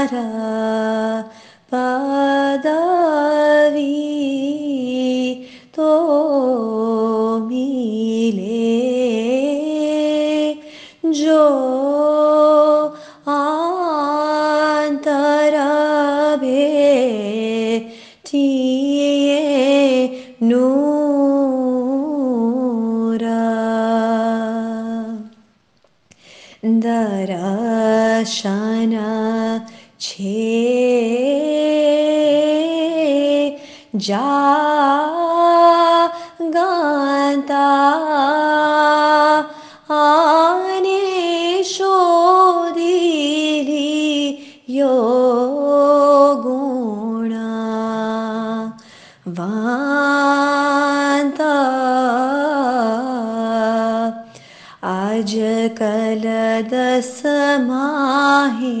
आमारा पदवी तो मिले। जो आंतर भेटिए नूरा। दर्शन छे े जा गातानि यो गुण वज कलमाहि